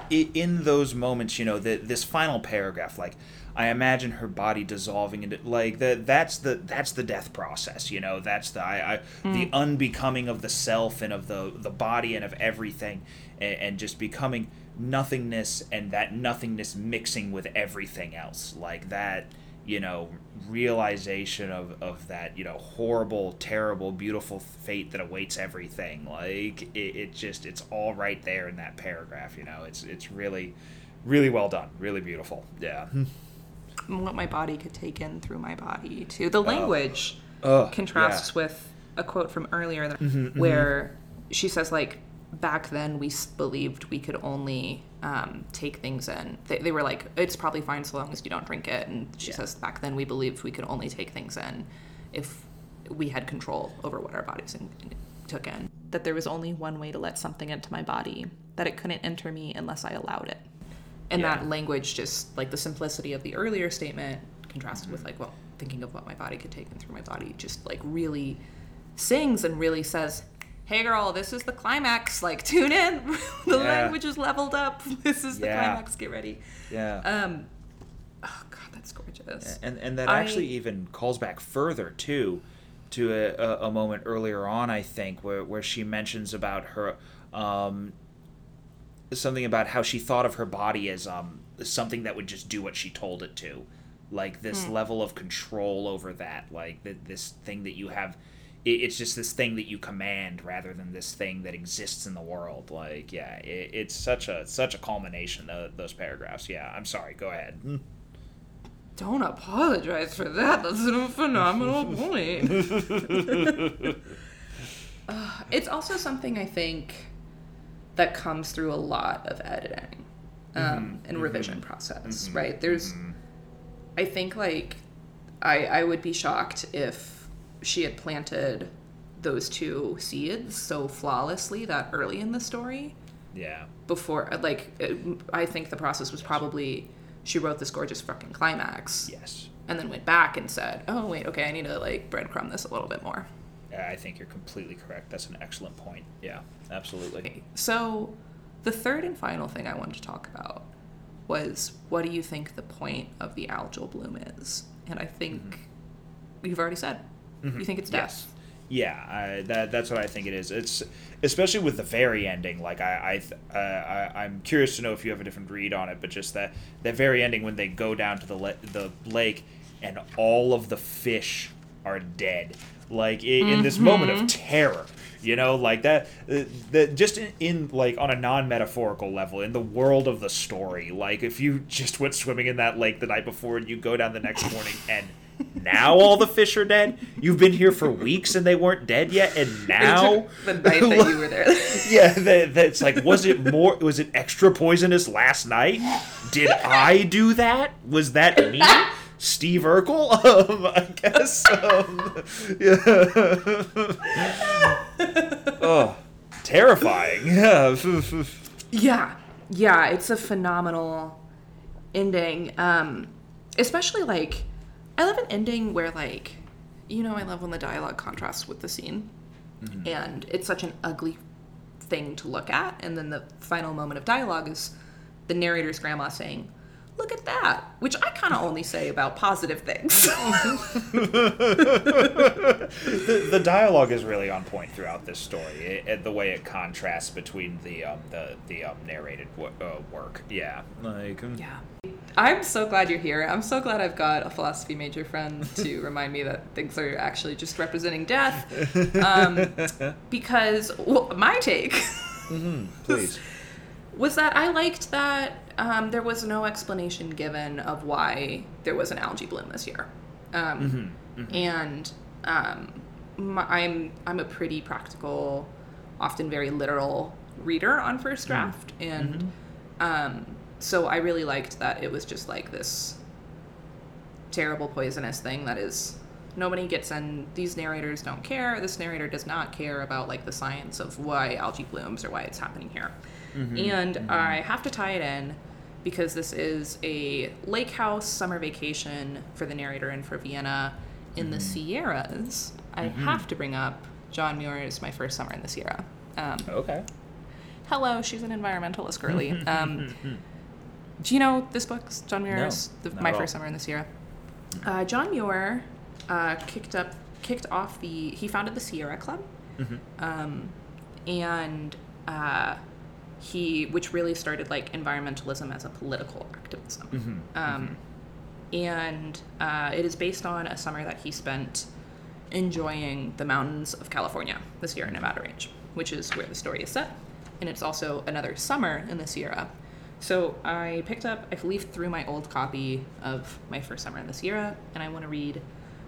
in those moments. You know, that this final paragraph. Like, I imagine her body dissolving into like that. That's the that's the death process. You know, that's the I, I hmm. the unbecoming of the self and of the the body and of everything, and, and just becoming nothingness and that nothingness mixing with everything else. Like that you know realization of, of that you know horrible terrible beautiful fate that awaits everything. Like it, it just it's all right there in that paragraph you know? It's it's really really well done. Really beautiful. Yeah. What my body could take in through my body, too. The language Ugh, contrasts yeah. with a quote from earlier that- Mm-hmm, where she says, like, back then we believed we could only um, take things in. They, they were like, it's probably fine so long as you don't drink it. And she Yeah. says, back then we believed we could only take things in if we had control over what our bodies in, in- took in. That there was only one way to let something into my body, that it couldn't enter me unless I allowed it. And Yeah. that language, just like the simplicity of the earlier statement, contrasted with like, well, thinking of what my body could take and through my body, just like really sings and really says, "Hey, girl, this is the climax. Like, tune in. *laughs* the Yeah. language is leveled up. *laughs* This is the Yeah. climax. Get ready." Yeah. Um, oh god, that's gorgeous. and and that I- actually even calls back further too to a, a, moment earlier on i think where, where she mentions about her um, something about how she thought of her body as um, something that would just do what she told it to like this level of control over that like th- this thing that you have it's just this thing that you command rather than this thing that exists in the world. Like yeah it, it's such a such a culmination of those paragraphs. Yeah i'm sorry. Go ahead. Don't apologize for that. That's a phenomenal *laughs* point. *laughs* Uh, it's also something I think that comes through a lot of editing um, and revision process, right? There's, I think, like, I, I would be shocked if she had planted those two seeds so flawlessly that early in the story yeah before like it, i think the process was probably she wrote this gorgeous fucking climax yes and then went back and said oh wait okay i need to like breadcrumb this a little bit more I think you're completely correct. That's an excellent point. Yeah, absolutely. so the third and final thing i wanted to talk about was what do you think the point of the algal bloom is and i think mm-hmm. you've already said you think it's death Yes. Yeah, I, that that's what I think it is. It's especially with the very ending. Like I, I, uh, I, I'm curious to know if you have a different read on it. But just that that very ending when they go down to the le- the lake and all of the fish are dead. Like i in this moment of terror, you know, like that. Uh, that just in, in like on a non-metaphorical level in the world of the story. Like if you just went swimming in that lake the night before and you go down the next morning and now all the fish are dead. You've been here for weeks and they weren't dead yet, and *laughs* now the night that you were there *laughs* yeah, that, that's like, was it more? Was it extra poisonous last night? Did I do that? Was that me? Steve Urkel? *laughs* Um, I guess. Um, yeah. oh, terrifying. Yeah. Yeah, yeah, it's a phenomenal ending. Um, especially like, I love an ending where like, you know, I love when the dialogue contrasts with the scene, and it's such an ugly thing to look at. And then the final moment of dialogue is the narrator's grandma saying, "Look at that," which I kind of only say about positive things. *laughs* the, the dialogue is really on point throughout this story. It, it- the way it contrasts between the um, the the um, narrated wo- uh, work. Yeah, like um, Yeah. I'm so glad you're here. I'm so glad I've got a philosophy major friend to *laughs* remind me that things are actually just representing death. Um, *laughs* because well, my take *laughs* please. was that I liked that um, there was no explanation given of why there was an algae bloom this year. Um, And um, my, I'm I'm a pretty practical, often very literal reader on first draft, and um, so I really liked that it was just like this terrible poisonous thing that is nobody gets in these narrators don't care this narrator does not care about like the science of why algae blooms or why it's happening here. And i have to tie it in because this is a lake house summer vacation for the narrator and for vienna in the sierras. I have to bring up john muir's my first summer in the sierra. Um, Okay. hello she's an environmentalist girly. *laughs* Um, *laughs* do you know this book john muir's No, the, my first summer in the sierra uh, John Muir uh, kicked up, kicked off the. He founded the Sierra Club, um, and uh, he, which really started like environmentalism as a political activism. Um, And uh, it is based on a summer that he spent enjoying the mountains of California, the Sierra Nevada range, which is where the story is set. And it's also another summer in the Sierra. So I picked up, I leafed through my old copy of My First Summer in the Sierra, and I want to read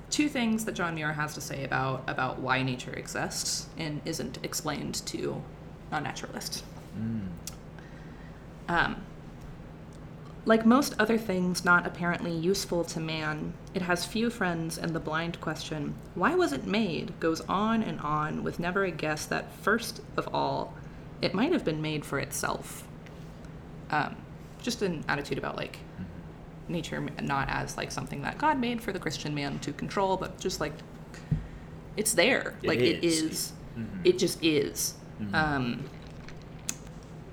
two things that John Muir has to say about about why nature exists and isn't explained to non-naturalists. Um, like most other things not apparently useful to man, it has few friends, and the blind question, why was it made, goes on and on with never a guess that, first of all, it might have been made for itself. Um, just an attitude about, like, nature not as like something that God made for the Christian man to control, but just like it's there. It like it is. is. It just is. Um,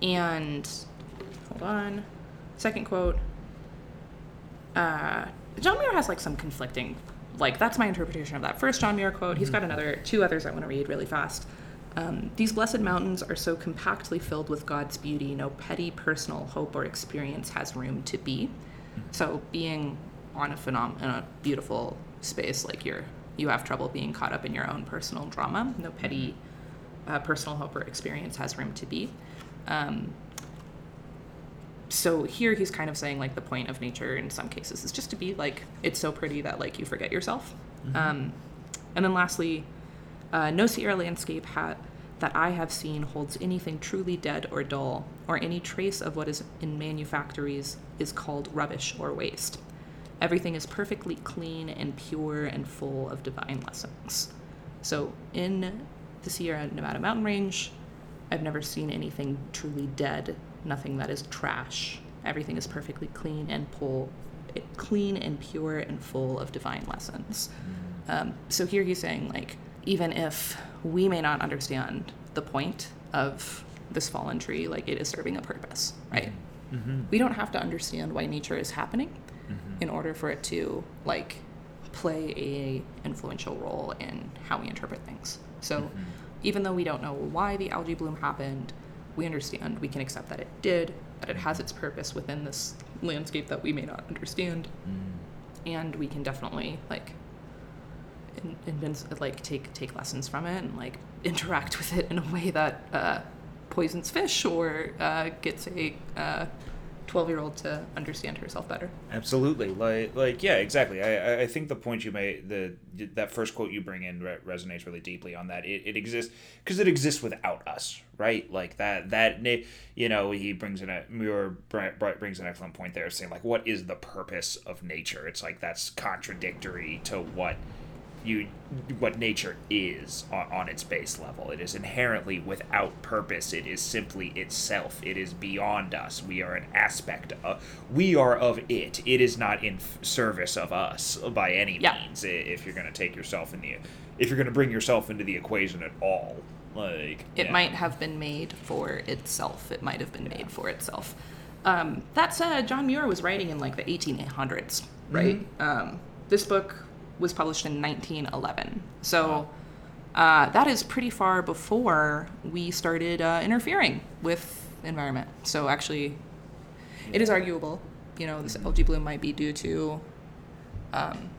and hold on. Second quote. Uh, John Muir has like some conflicting, like that's my interpretation of that first John Muir quote. He's got another two others I want to read really fast. Um, These blessed mountains are so compactly filled with God's beauty, no petty personal hope or experience has room to be. So being on a phenom- in a beautiful space like you're, you have trouble being caught up in your own personal drama. No petty uh, personal hope or experience has room to be. Um, so here he's kind of saying like the point of nature in some cases is just to be like it's so pretty that like you forget yourself um, and then lastly uh, no sierra landscape ha- that i have seen holds anything truly dead or dull or any trace of what is in manufactories is called rubbish or waste everything is perfectly clean and pure and full of divine lessons so in the sierra nevada mountain range I've never seen anything truly dead, nothing that is trash. Everything is perfectly clean and pull, clean and pure and full of divine lessons. Um, so here he's saying, like, even if we may not understand the point of this fallen tree, like it is serving a purpose, right? Mm-hmm. Mm-hmm. We don't have to understand why nature is happening mm-hmm. in order for it to like play a influential role in how we interpret things. So even though we don't know why the algae bloom happened, we understand, we can accept that it did, that it has its purpose within this landscape that we may not understand, and we can definitely like in, invent, like take take lessons from it and like *laughs* interact with it in a way that uh, poisons fish or uh, gets a uh, twelve year old to understand herself better. Absolutely, like like yeah, exactly. I I- think the point you made, the that first quote you bring in re- resonates really deeply on that. It, it exists because it exists without us, right? Like that that you know he brings in a Muir br- br- brings an excellent point there, saying like what is the purpose of nature? It's like that's contradictory to what you what nature is on, on its base level. It is inherently without purpose. It is simply itself. It is beyond us. We are an aspect of. We are of it. It is not in service of us by any Yeah. means. If you're going to take yourself in the, if you're going to bring yourself into the equation at all, like It yeah. might have been made for itself. It might have been made for itself. Um, that said, John Muir was writing in like the 1800s, right? Um, this book was published in 1911. So uh, that is pretty far before we started uh, interfering with environment. So actually, it is arguable. You know, this algae bloom might be due to um,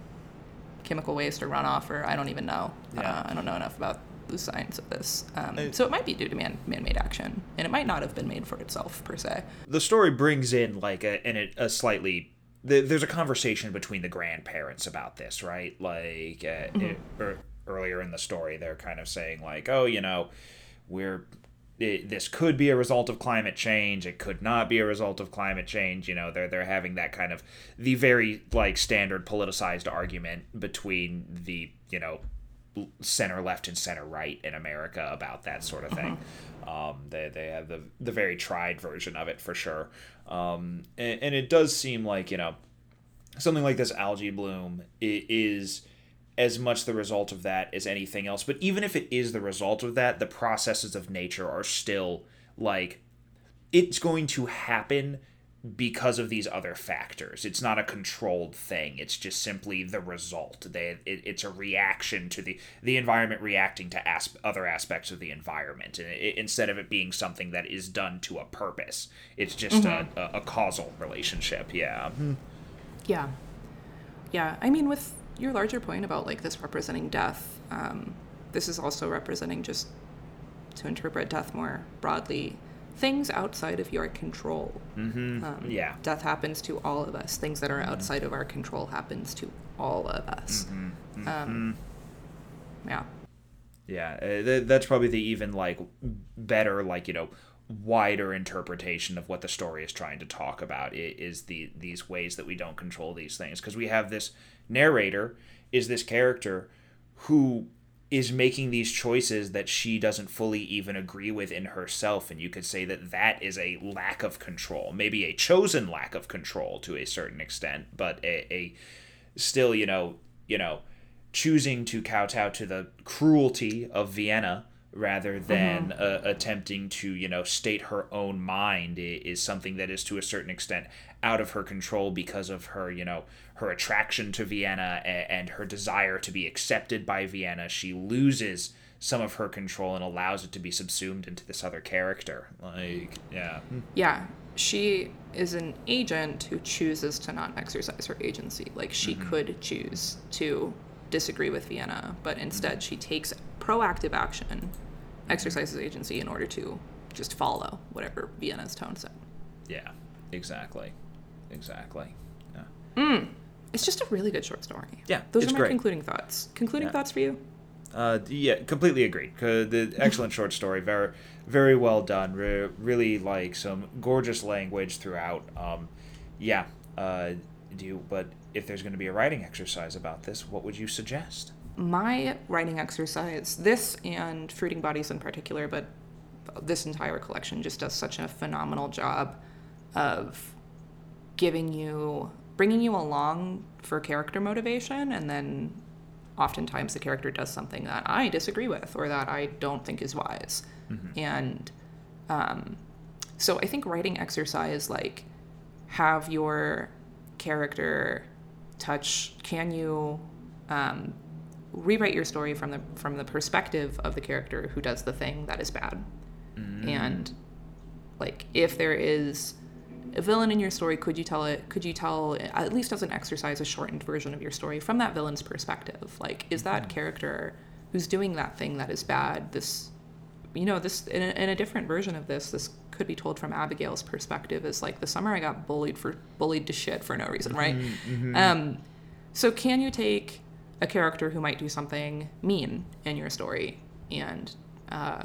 chemical waste or runoff, or I don't even know. Yeah. Uh, I don't know enough about the science of this. Um, so it might be due to man man-made action, and it might not have been made for itself per se. the story brings in like a in a, a slightly th- there's a conversation between the grandparents about this right? Like uh, it, er, earlier in the story they're kind of saying like oh you know we're it, this could be a result of climate change. It could not be a result of climate change. You know they're they're having that kind of the very like standard politicized argument between the you know center left and center right in America about that sort of thing. Um, they, they have the the very tried version of it for sure. Um, and, and it does seem like you know something like this algae bloom is as much the result of that as anything else. But even if it is the result of that, the processes of nature are still like it's going to happen because of these other factors. It's not a controlled thing. It's just simply the result. They, it, it's a reaction to the the environment reacting to asp- other aspects of the environment, and it, instead of it being something that is done to a purpose, it's just a, a, a causal relationship. Yeah. Yeah. Yeah. I mean, with your larger point about like this representing death, um, this is also representing just to interpret death more broadly things outside of your control. Mm-hmm. Um, Yeah. Death happens to all of us. Things that are outside of our control happens to all of us. Um, yeah. Yeah, uh, th- that's probably the even like better like you know wider interpretation of what the story is trying to talk about is the these ways that we don't control these things because we have this narrator is this character who is making these choices that she doesn't fully even agree with in herself and you could say that that is a lack of control maybe a chosen lack of control to a certain extent but a, a still you know you know choosing to kowtow to the cruelty of vienna rather than mm-hmm. uh, attempting to you know state her own mind is something that is to a certain extent out of her control because of her you know her attraction to Vienna and her desire to be accepted by Vienna. She loses some of her control and allows it to be subsumed into this other character. Like yeah. Yeah. She is an agent who chooses to not exercise her agency. Like she mm-hmm. could choose to disagree with Vienna but instead she takes proactive action exercises agency in order to just follow whatever Vienna's tone said. Yeah, exactly. Exactly. Yeah. Mm. It's just a really good short story. Yeah. Those are my great. concluding thoughts. Concluding yeah. thoughts for you? Uh, yeah, completely agree. The excellent short story, very, very well done. Re- really like some gorgeous language throughout. Um, yeah. Uh, do you? But if there's going to be a writing exercise about this, what would you suggest? my writing exercise, this and Fruiting Bodies in particular, but this entire collection just does such a phenomenal job of giving you, bringing you along for character motivation, and then oftentimes the character does something that I disagree with or that I don't think is wise. Mm-hmm. And um, so I think writing exercise, like, have your character touch, can you um, rewrite your story from the from the perspective of the character who does the thing that is bad. Mm. And like if there is a villain in your story, could you tell it could you tell at least as an exercise a shortened version of your story from that villain's perspective? Like is that mm. character who's doing that thing that is bad this you know this in a, in a different version of this this could be told from Abigail's perspective is like the summer I got bullied for bullied to shit for no reason, right? Mm-hmm. Um, so can you take a character who might do something mean in your story and uh,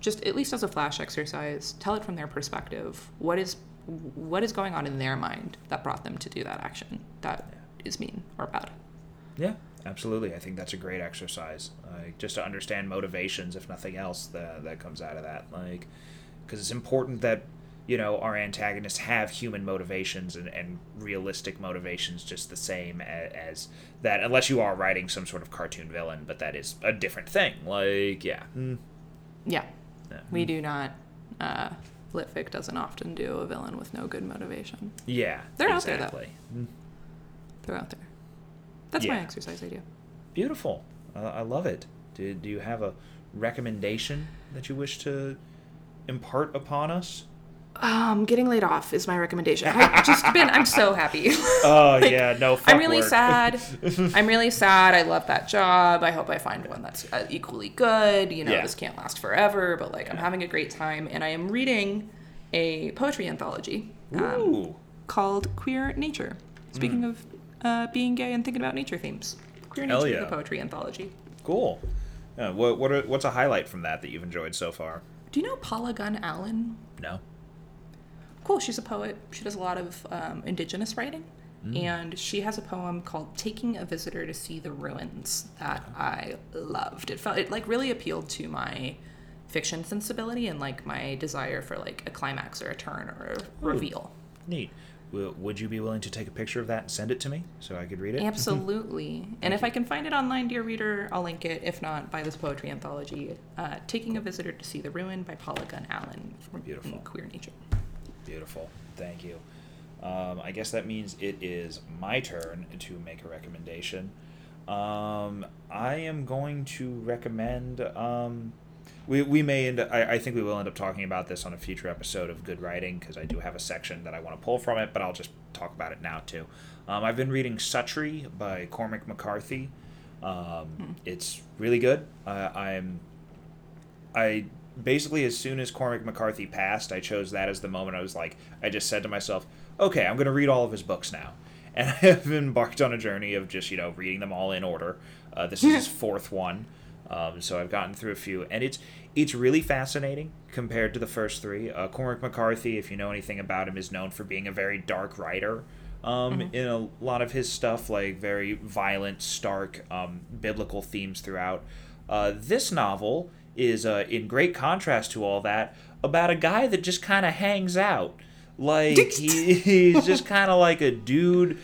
just at least as a flash exercise tell it from their perspective what is what is going on in their mind that brought them to do that action that is mean or bad yeah absolutely i think that's a great exercise like just to understand motivations if nothing else that, that comes out of that like because it's important that you know, our antagonists have human motivations and, and realistic motivations just the same as, as, that, unless you are writing some sort of cartoon villain, but that is a different thing. Like, yeah. Mm. Yeah. yeah. We do not, uh, Litfic doesn't often do a villain with no good motivation. Yeah. They're exactly. out there, though. Mm. They're out there. That's yeah. my exercise idea. Beautiful. Uh, I love it. Do, do you have a recommendation that you wish to impart upon us? Um, getting laid off is my recommendation. I've just been, I'm so happy. *laughs* *laughs* Oh like, yeah, no. I'm really work. sad. *laughs* I'm really sad. I love that job. I hope I find one that's uh, equally good. You know, yeah. this can't last forever, but like I'm having a great time, and I am reading a poetry anthology um, called Queer Nature. Speaking mm. of uh, being gay and thinking about nature themes, Queer Nature, yeah. the poetry anthology. Cool. Yeah, what what are, what's a highlight from that that you've enjoyed so far? Do you know Paula Gunn Allen? No cool. She's a poet. She does a lot of um, indigenous writing. Mm. And she has a poem called "Taking a Visitor to See the Ruins" that I loved. It felt it like really appealed to my fiction sensibility and like my desire for like a climax or a turn or a Ooh, reveal. Neat. Would you be willing to take a picture of that and send it to me so I could read it? Absolutely. *laughs* and if I can find it online, dear reader, I'll link it. If not, buy this poetry anthology, uh, "Taking a Visitor to See the Ruin" by Paula Gunn Allen from Beautiful. Queer Nature. Beautiful. Thank you. Um, I guess that means it is my turn to make a recommendation. Um, I am going to recommend. Um, we, we may end. I, I think we will end up talking about this on a future episode of Good Writing because I do have a section that I want to pull from it, but I'll just talk about it now too. Um, I've been reading Suttree by Cormac McCarthy. Um, hmm. It's really good. Uh, I'm. I basically as soon as Cormac McCarthy passed, I chose that as the moment I was like, I just said to myself, okay, I'm going to read all of his books now. And *laughs* I have embarked on a journey of just, you know, reading them all in order. Uh, this is his *laughs* fourth one. Um, so I've gotten through a few, and it's it's really fascinating compared to the first three. Uh, Cormac McCarthy, if you know anything about him, is known for being a very dark writer. Um, mm-hmm. In a lot of his stuff, like very violent, stark, um, biblical themes throughout. Uh, this novel is uh, in great contrast to all that about a guy that just kind of hangs out. Like he, *laughs* he's just kind of like a dude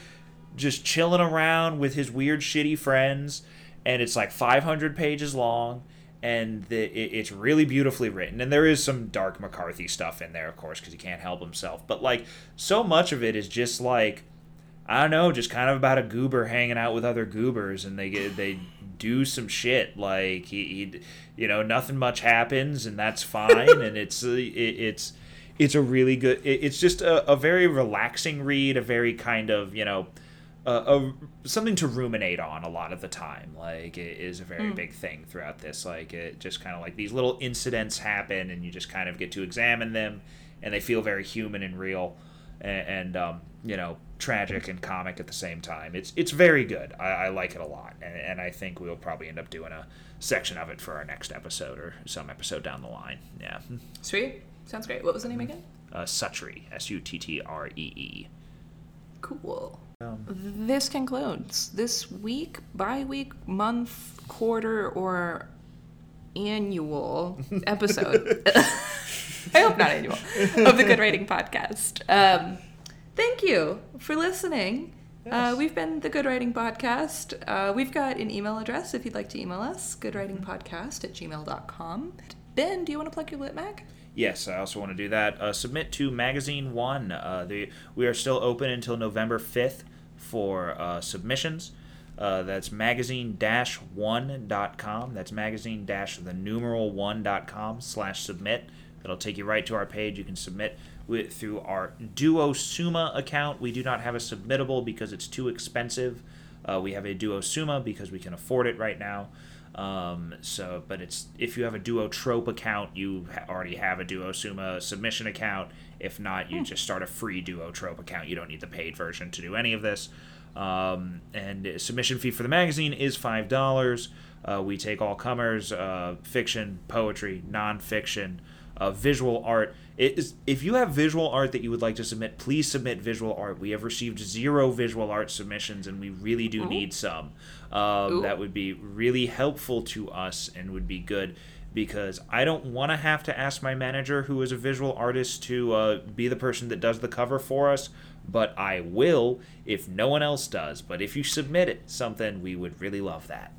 just chilling around with his weird shitty friends and it's like 500 pages long and the, it, it's really beautifully written. And there is some dark mccarthy stuff in there of course because he can't help himself but like so much of it is just like i don't know just kind of about a goober hanging out with other goobers and they get they do some shit like he, he you know nothing much happens and that's fine and it's uh, it, it's it's a really good it, it's just a, a very relaxing read a very kind of you know a, something to ruminate on a lot of the time. Like it is a very mm. big thing throughout this. Like it just kind of like these little incidents happen, and you just kind of get to examine them, and they feel very human and real, and, and um, you know tragic and comic at the same time. It's it's very good. I, I like it a lot, and, and I think we'll probably end up doing a section of it for our next episode or some episode down the line. Yeah. Sweet. Sounds great. What was the name again? Uh, Suttree. S U T T R E E. Cool. Um, this concludes this week, bi week, month, quarter, or annual *laughs* episode. *laughs* I hope not annual of the Good Writing Podcast. Um, thank you for listening. Uh, yes. Uh, we've been the Good Writing Podcast. Uh, we've got an email address if you'd like to email us goodwritingpodcast at gmail.com. Ben, do you want to plug your lit mag? Yes, I also want to do that. Uh, submit to Magazine One. Uh, the, we are still open until November 5th for uh, submissions. Uh, that's magazine-one.com. That's magazine-the numeral one.com slash submit. That'll take you right to our page. You can submit with, through our Duosuma account. We do not have a submittable because it's too expensive. Uh, we have a Duosuma because we can afford it right now. Um, so, but it's if you have a Duotrope account, you already have a Duosuma submission account. If not, you hmm. just start a free Duotrope account. You don't need the paid version to do any of this. Um, and submission fee for the magazine is five dollars. Uh, we take all comers, uh, fiction, poetry, nonfiction, uh, visual art. It is, if you have visual art that you would like to submit, please submit visual art. We have received zero visual art submissions, and we really do Ooh. need some. Um, that would be really helpful to us and would be good because I don't want to have to ask my manager, who is a visual artist, to uh, be the person that does the cover for us. But I will if no one else does. But if you submit it, something, we would really love that.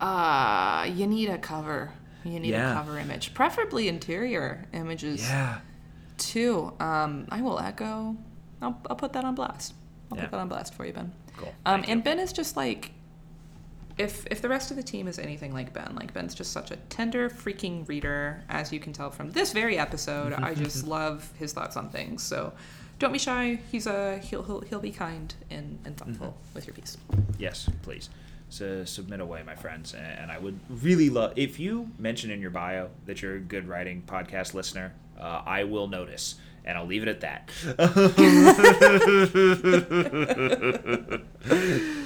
Uh, you need a cover. You need yeah. a cover image, preferably interior images. Yeah. Too. Um, I will echo. I'll, I'll put that on blast. I'll yeah. put that on blast for you, Ben. Cool. Um, and Ben is just like if if the rest of the team is anything like Ben, like Ben's just such a tender freaking reader, as you can tell from this very episode. I *laughs* just love his thoughts on things. So don't be shy. He's a he'll he'll, he'll be kind and, and thoughtful mm-hmm. with your piece. Yes, please. So submit away, my friends. And I would really love if you mention in your bio that you're a good writing podcast listener. Uh, I will notice, and I'll leave it at that.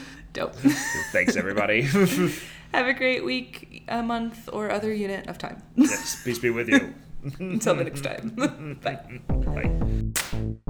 *laughs* *laughs* Dope. *laughs* Thanks, everybody. *laughs* Have a great week, a month, or other unit of time. yes, peace be with you. *laughs* Until the next time. Bye. Bye.